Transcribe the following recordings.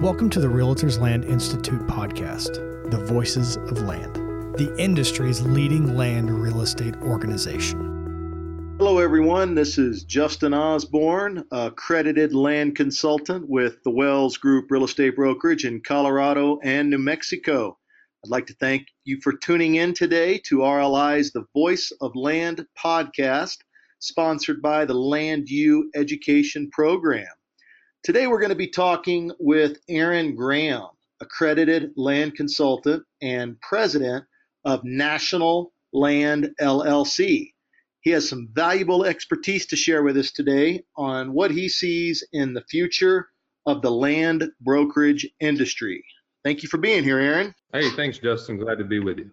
Welcome to the Realtors Land Institute podcast, The Voices of Land, the industry's leading land real estate organization. Hello, everyone. This is Justin Osborn, accredited land consultant with the Wells Group Real Estate Brokerage in Colorado and New Mexico. I'd like to thank you for tuning in today to RLI's The Voice of Land podcast, sponsored by the Land U Education Program. Today we're going to be talking with Aaron Graham, accredited land consultant and president of National Land LLC. He has some valuable expertise to share with us today on what he sees in the future of the land brokerage industry. Thank you for being here, Aaron. Hey, thanks, Justin. Glad to be with you.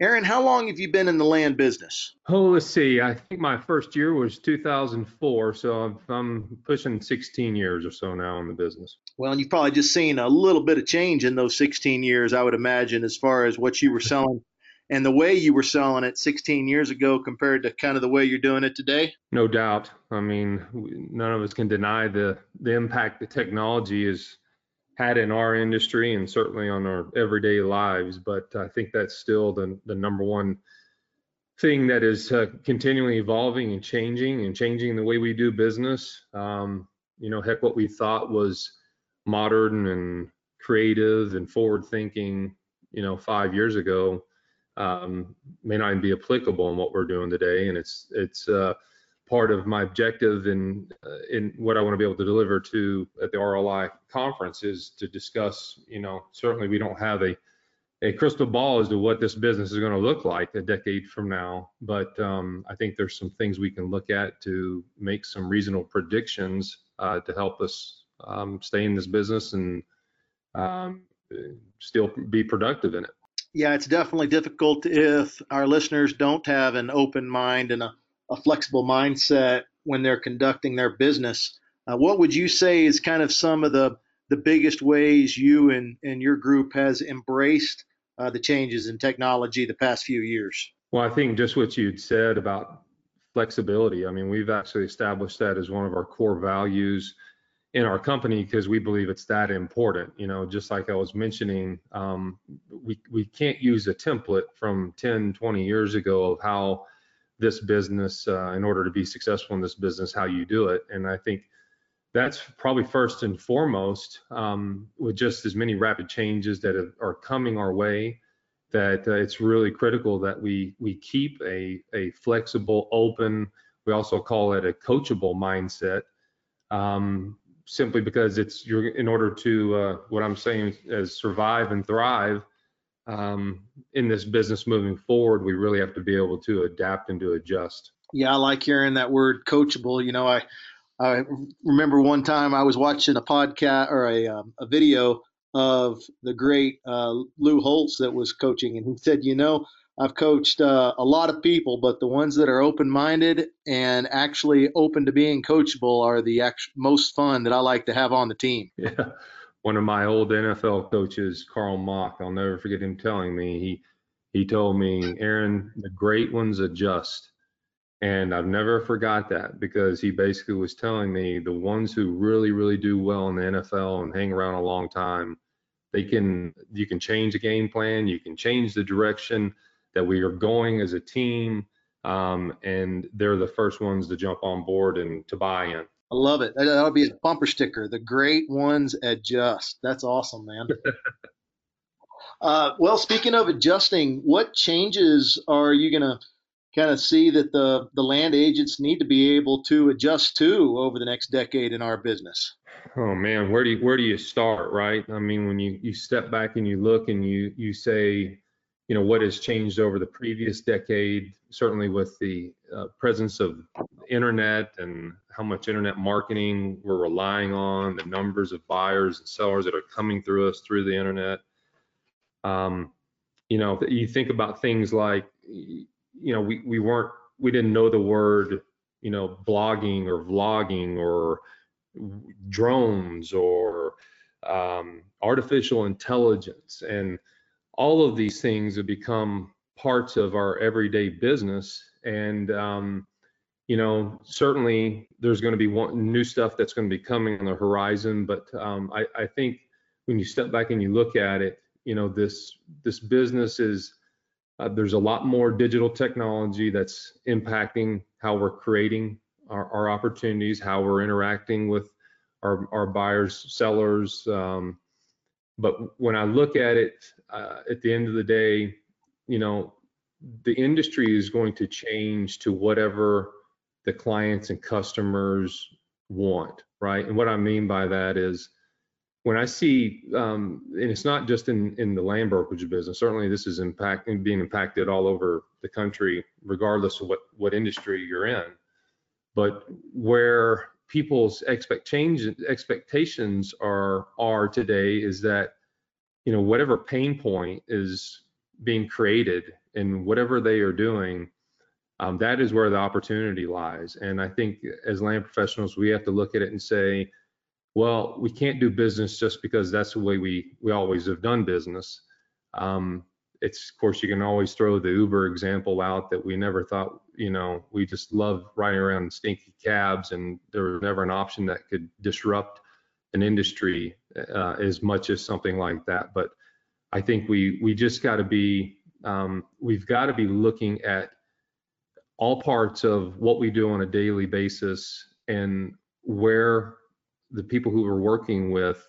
Aaron, how long have you been in the land business? Oh, let's see. I think my first year was 2004, so I'm, I'm pushing 16 years or so now in the business. Well, and you've probably just seen a little bit of change in those 16 years, I would imagine, as far as what you were selling and the way you were selling it 16 years ago compared to kind of the way you're doing it today. No doubt. I mean, none of us can deny the the impact the technology is had in our industry and certainly on our everyday lives. But I think that's still the, the number one thing that is uh, continually evolving and changing and changing the way we do business. Um, you know, heck, what we thought was modern and creative and forward thinking, you know, five years ago um, may not even be applicable in what we're doing today. And it's, it's, uh, part of my objective in uh, in what I want to be able to deliver to at the RLI conference is to discuss. You know, certainly we don't have a a crystal ball as to what this business is going to look like a decade from now, but um, I think there's some things we can look at to make some reasonable predictions uh, to help us um, stay in this business and um, still be productive in it. Yeah, it's definitely difficult if our listeners don't have an open mind and a a flexible mindset when they're conducting their business. Uh, what would you say is kind of some of the the biggest ways you and, and your group has embraced uh, the changes in technology the past few years? Well, I think just what you'd said about flexibility. I mean, we've actually established that as one of our core values in our company because we believe it's that important. You know, just like I was mentioning, um, we we can't use a template from 10, 20 years ago of how this business uh, in order to be successful in this business how you do it. And i think that's probably first and foremost um, with just as many rapid changes that have, are coming our way that uh, it's really critical that we we keep a, a flexible open we also call it a coachable mindset um, simply because it's you're in order to uh, what i'm saying is survive and thrive um, in this business moving forward, we really have to be able to adapt and to adjust. Yeah, I like hearing that word coachable. You know, I I remember one time I was watching a podcast or a um, a video of the great uh, Lou Holtz that was coaching, and he said, you know, I've coached uh, a lot of people, but the ones that are open-minded and actually open to being coachable are the act- most fun that I like to have on the team. Yeah one of my old NFL coaches, Carl Mauck, I'll never forget him telling me he he told me, Aaron, the great ones adjust. And I've never forgot that because he basically was telling me the ones who really, really do well in the NFL and hang around a long time, they can you can change the game plan, you can change the direction that we are going as a team, um, and they're the first ones to jump on board and to buy in. I love it. That'll be a bumper sticker. The great ones adjust. That's awesome, man. uh, well, speaking of adjusting, what changes are you going to kind of see that the, the land agents need to be able to adjust to over the next decade in our business? Oh man, where do you, where do you start, right? I mean, when you, you step back and you look and you, you say, you know, what has changed over the previous decade, certainly with the uh, presence of internet and how much internet marketing we're relying on, the numbers of buyers and sellers that are coming through us through the internet. Um, you know, you think about things like, you know, we, we weren't, we didn't know the word, you know, blogging or vlogging or drones or um, artificial intelligence. And all of these things have become parts of our everyday business. And, um, you know, certainly there's going to be one, new stuff that's going to be coming on the horizon, but um, I, I, think when you step back and you look at it, you know, this this business is uh, there's a lot more digital technology that's impacting how we're creating our, our opportunities, how we're interacting with our, our buyers, sellers. Um, but when I look at it, uh, at the end of the day, you know, the industry is going to change to whatever the clients and customers want, right? And what I mean by that is when I see, um, and it's not just in, in the land brokerage business, certainly this is impacting, being impacted all over the country, regardless of what, what industry you're in. But where people's expect expectations expectations are are today is that you know whatever pain point is being created and whatever they are doing um, that is where the opportunity lies and i think as land professionals we have to look at it and say well, we can't do business just because that's the way we we always have done business. Um, it's of course you can always throw the Uber example out that we never thought, you know, we just love riding around in stinky cabs, and there was never an option that could disrupt an industry uh, as much as something like that. But I think we we just got to be um, we've got to be looking at all parts of what we do on a daily basis and where the people who we're working with,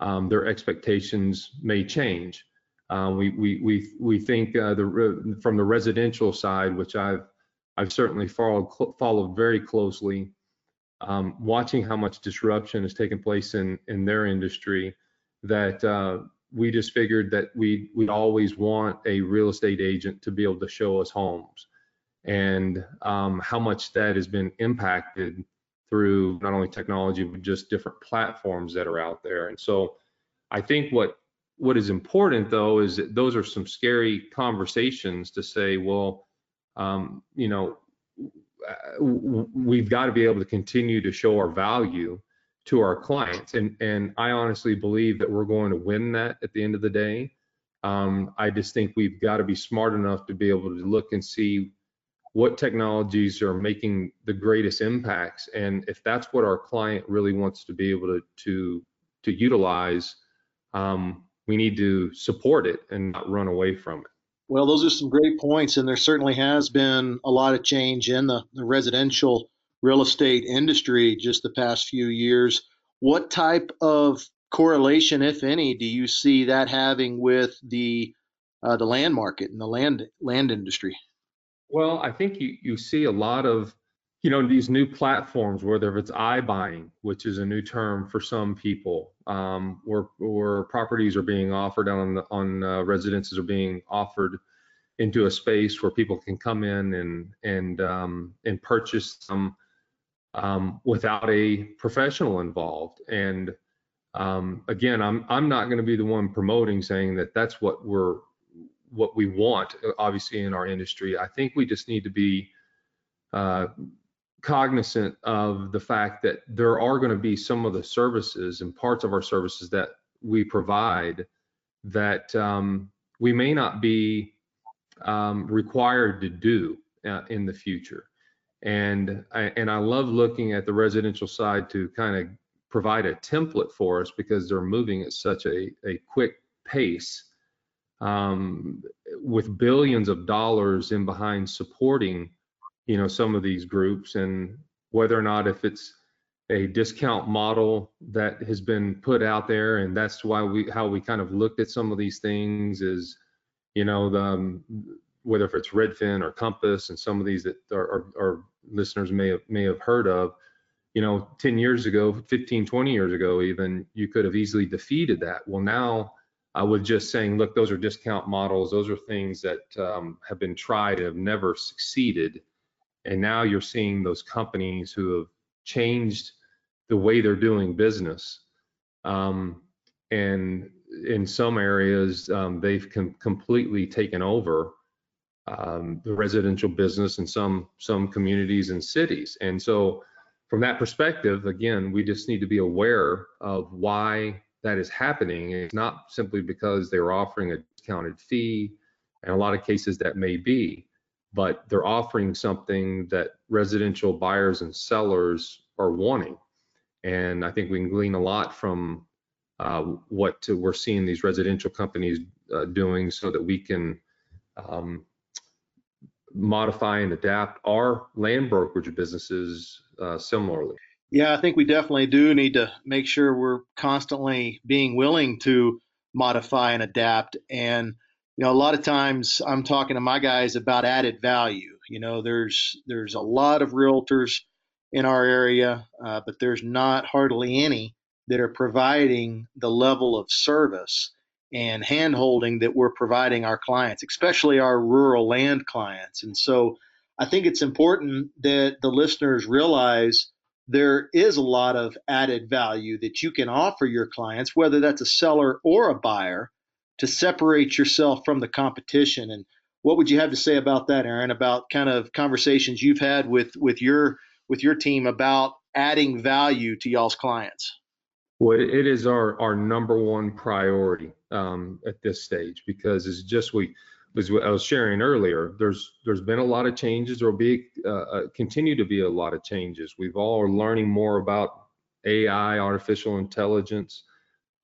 um, their expectations may change. Um, we, we, we, we think uh, the, from the residential side, which I've, I've certainly followed, followed very closely, um, watching how much disruption has taken place in, in their industry, that uh, we just figured that we we always want a real estate agent to be able to show us homes, and um, how much that has been impacted through not only technology but just different platforms that are out there. And so I think what what is important though is that those are some scary conversations to say, well, um, you know, we've got to be able to continue to show our value to our clients. And and I honestly believe that we're going to win that at the end of the day. Um, I just think we've got to be smart enough to be able to look and see what technologies are making the greatest impacts and if that's what our client really wants to be able to to to utilize um, we need to support it and not run away from it. Well those are some great points and there certainly has been a lot of change in the, the residential real estate industry just the past few years. What type of correlation if any do you see that having with the uh, the land market and the land land industry well, I think you, you see a lot of, you know, these new platforms, whether it's iBuying, which is a new term for some people, um, where, where properties are being offered on on uh, residences are being offered into a space where people can come in and and um, and purchase them um, without a professional involved. And um, again, I'm I'm not going to be the one promoting saying that that's what we're what we want, uh, obviously, in our industry. I think we just need to be uh, cognizant of the fact that there are going to be some of the services and parts of our services that we provide that um, we may not be um, required to do uh, in the future. And I, and I love looking at the residential side to kind of provide a template for us because they're moving at such a, a quick pace um, with billions of dollars in behind supporting, you know, some of these groups and whether or not if it's a discount model that has been put out there and that's why we how we kind of looked at some of these things is you know the, um, whether if it's redfin or compass and some of these that our, our listeners may have may have heard of you know 10 years ago 15 20 years ago even you could have easily defeated that. Well now uh, with just saying, look, those are discount models. Those are things that um, have been tried and have never succeeded. And now you're seeing those companies who have changed the way they're doing business. Um, and in some areas, um, they've com- completely taken over um, the residential business in some some communities and cities. And so, from that perspective, again, we just need to be aware of why that is happening. It's not simply because they're offering a discounted fee, and a lot of cases that may be, but they're offering something that residential buyers and sellers are wanting. And I think we can glean a lot from uh, what to, we're seeing these residential companies uh, doing so that we can um, modify and adapt our land brokerage businesses uh, similarly. Yeah, I think we definitely do need to make sure we're constantly being willing to modify and adapt. And you know, a lot of times I'm talking to my guys about added value. You know, there's there's a lot of realtors in our area, uh, but there's not hardly any that are providing the level of service and handholding that we're providing our clients, especially our rural land clients. And so I think it's important that the listeners realize there is a lot of added value that you can offer your clients, whether that's a seller or a buyer, to separate yourself from the competition. And what would you have to say about that, Aaron? About kind of conversations you've had with with your with your team about adding value to y'all's clients? Well, it is our our number one priority um, at this stage because it's just we as I was sharing earlier, there's there's been a lot of changes. There will be uh, uh, continue to be a lot of changes. We've all are learning more about AI, artificial intelligence,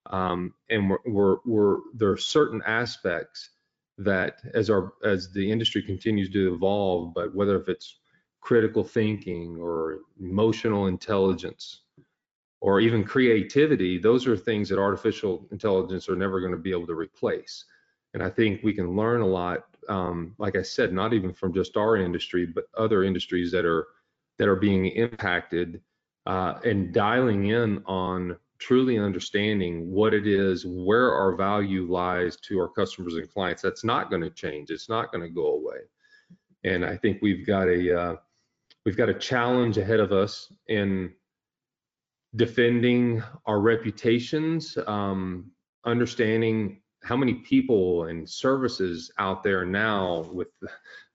um, and we're, we're, we're there are certain aspects that as our as the industry continues to evolve, but whether if it's critical thinking or emotional intelligence or even creativity, those are things that artificial intelligence are never going to be able to replace. And I think we can learn a lot, um, like I said, not even from just our industry, but other industries that are that are being impacted, uh, and dialing in on truly understanding what it is, where our value lies to our customers and clients. That's not going to change. It's not going to go away. And I think we've got a uh, we've got a challenge ahead of us in defending our reputations, um, understanding how many people and services out there now with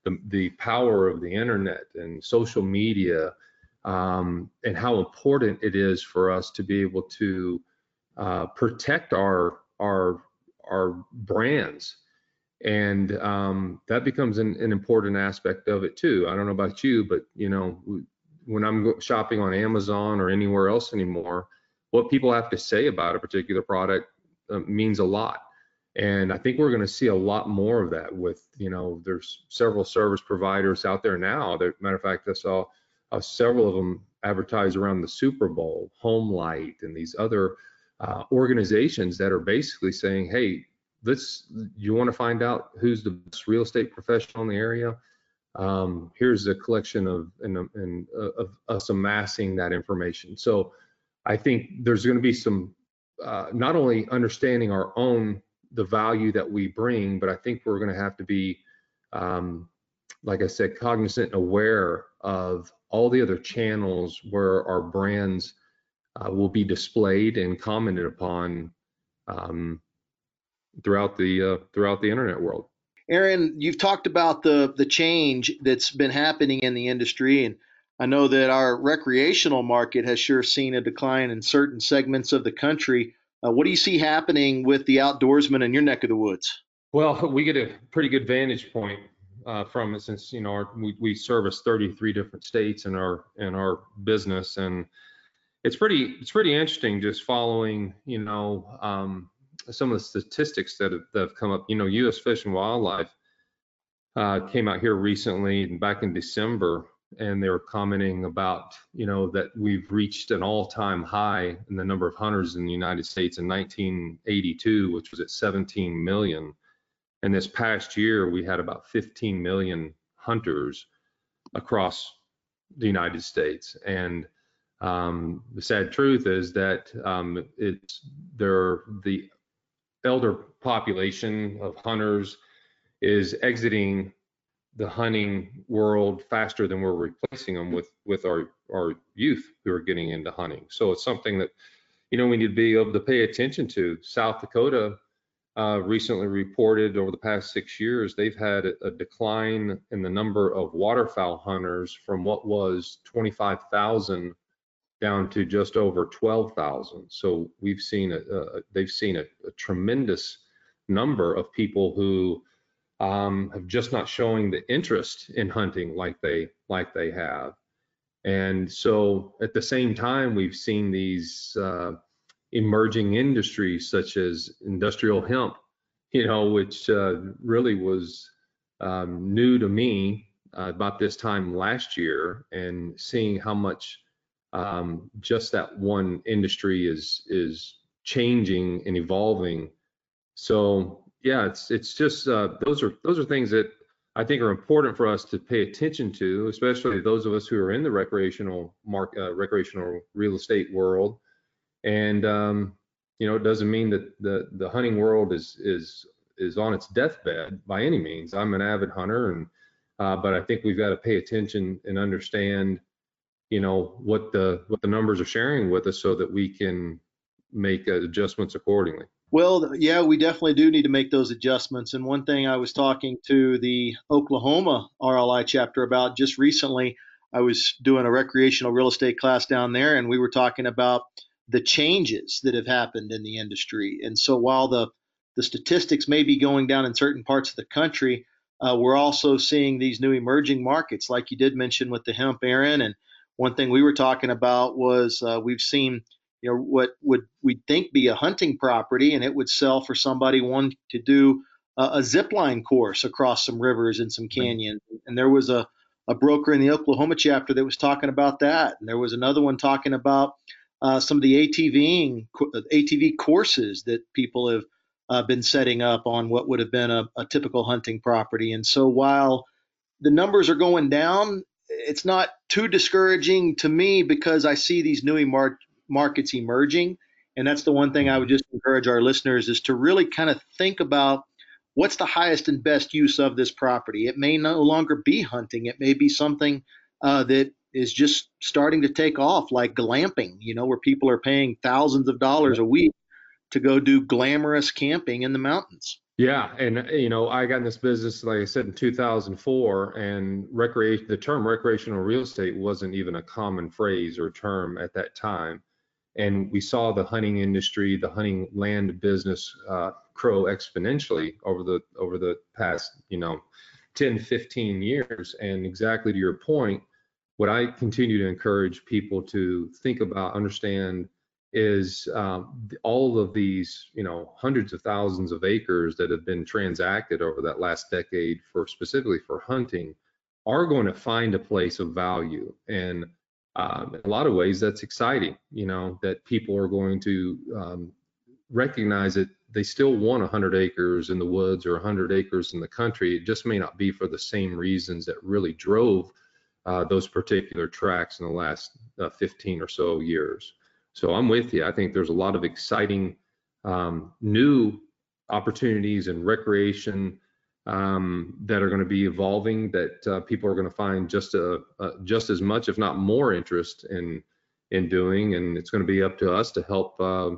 the, the power of the internet and social media um, and how important it is for us to be able to uh, protect our our our brands. And um, that becomes an, an, important aspect of it too. I don't know about you but you know when i'm shopping on amazon or anywhere else anymore what people have to say about a particular product uh, means a lot and I think we're going to see a lot more of that with, you know, there's several service providers out there now. That, matter of fact, I saw uh, several of them advertise around the Super Bowl, Homelight, and these other uh, organizations that are basically saying, hey, let's, you want to find out who's the best real estate professional in the area? Um, here's a collection of, and, and uh, of us amassing that information. So I think there's going to be some, uh, not only understanding our own the value that we bring, but I think we're going to have to be, um, like I said, cognizant and aware of all the other channels where our brands uh, will be displayed and commented upon um, throughout the uh, throughout the internet world. Aaron, you've talked about the the change that's been happening in the industry, and I know that our recreational market has sure seen a decline in certain segments of the country. Uh, what do you see happening with the outdoorsmen in your neck of the woods? Well, we get a pretty good vantage point uh, from it since you know our, we, we service 33 different states in our in our business, and it's pretty it's pretty interesting just following you know um, some of the statistics that have, that have come up. You know, U.S. Fish and Wildlife uh, came out here recently, back in December, and they were commenting about you know that we've reached an all-time high in the number of hunters in the United States in 1982, which was at 17 million. And this past year, we had about 15 million hunters across the United States. And um, the sad truth is that um, it's there the elder population of hunters is exiting the hunting world faster than we're replacing them with with our our youth who are getting into hunting. So it's something that you know we need to be able to pay attention to. South Dakota uh, recently reported over the past six years they've had a, a decline in the number of waterfowl hunters from what was 25,000 down to just over 12,000. So we've seen a, uh, they've seen a, a tremendous number of people who um, have just not showing the interest in hunting like they like they have. And so at the same time, we've seen these uh, emerging industries such as industrial hemp, you know, which uh, really was um, new to me uh, about this time last year, and seeing how much um, just that one industry is is changing and evolving. So yeah, it's it's just uh, those are those are things that I think are important for us to pay attention to, especially those of us who are in the recreational mark, uh, recreational real estate world. And um, you know, it doesn't mean that the the hunting world is is is on its deathbed by any means. I'm an avid hunter, and uh, but I think we've got to pay attention and understand, you know, what the what the numbers are sharing with us, so that we can make adjustments accordingly. Well, yeah, we definitely do need to make those adjustments. And one thing I was talking to the Oklahoma RLI chapter about just recently, I was doing a recreational real estate class down there, and we were talking about the changes that have happened in the industry. And so while the the statistics may be going down in certain parts of the country, uh, we're also seeing these new emerging markets, like you did mention with the hemp, Aaron. And one thing we were talking about was uh, we've seen you know what would we think be a hunting property and it would sell for somebody wanting to do a, a zip line course across some rivers and some canyons. And there was a, a broker in the oklahoma chapter that was talking about that. And there was another one talking about uh, some of the ATVing ATV courses that people have uh, been setting up on what would have been a, a typical hunting property. And so while the numbers are going down, it's not too discouraging to me because I see these new mar- markets emerging. And that's the one thing I would just encourage our listeners is to really kind of think about what's the highest and best use of this property. It may no longer be hunting. It may be something uh, that is just starting to take off, like glamping, you know, where people are paying thousands of dollars a week to go do glamorous camping in the mountains. Yeah, and you know, I got in this business, like I said, in 2004, and recreation, the term recreational real estate wasn't even a common phrase or term at that time and we saw the hunting industry, the hunting land business uh, grow exponentially over the over the past, you know, 10, 15 years. And exactly to your point, what I continue to encourage people to think about, understand, is um, all of these, you know, hundreds of thousands of acres that have been transacted over that last decade for specifically for hunting are going to find a place of value and um, in a lot of ways that's exciting you know that people are going to um, recognize that they still want 100 acres in the woods or 100 acres in the country. It just may not be for the same reasons that really drove uh, those particular tracks in the last uh, 15 or so years. So i'm with you. I think there's a lot of exciting um, new opportunities in recreation um, that are going to be evolving that uh, people are going to find just a, a, just as much, if not more, interest in in doing, and it's going to be up to us to help uh,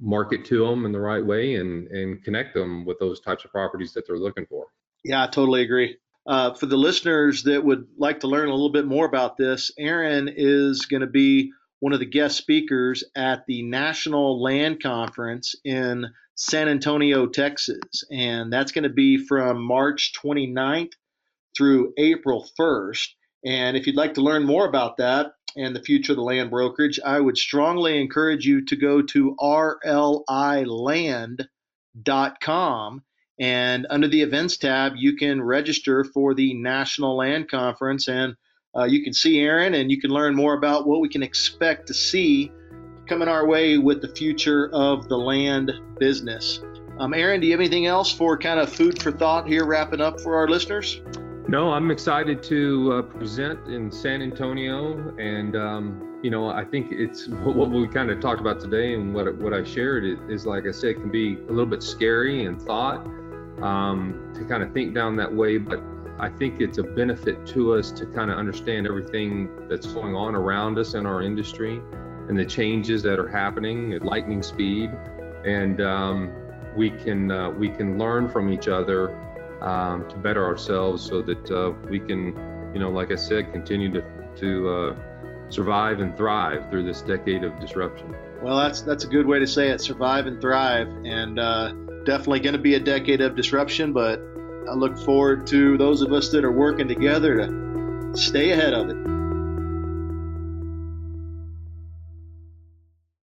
market to them in the right way and and connect them with those types of properties that they're looking for. Yeah, I totally agree. Uh, for the listeners that would like to learn a little bit more about this, Aaron is going to be one of the guest speakers at the National Land Conference in San Antonio, Texas. And that's going to be from March 29th through April 1st. And if you'd like to learn more about that and the future of the land brokerage, I would strongly encourage you to go to rliland.com. And under the events tab, you can register for the National Land Conference. And uh, you can see Aaron and you can learn more about what we can expect to see coming our way with the future of the land business. Um, Aaron, do you have anything else for kind of food for thought here, wrapping up for our listeners? No, I'm excited to uh, present in San Antonio, and um, you know, I think it's what we kind of talked about today, and what what I shared is, like I said, can be a little bit scary and thought um, to kind of think down that way, but I think it's a benefit to us to kind of understand everything that's going on around us in our industry and the changes that are happening at lightning speed, and um, we can uh, we can learn from each other um, to better ourselves, so that uh, we can, you know, like I said, continue to to uh, survive and thrive through this decade of disruption. Well, that's that's a good way to say it. Survive and thrive, and uh, definitely going to be a decade of disruption. But I look forward to those of us that are working together to stay ahead of it.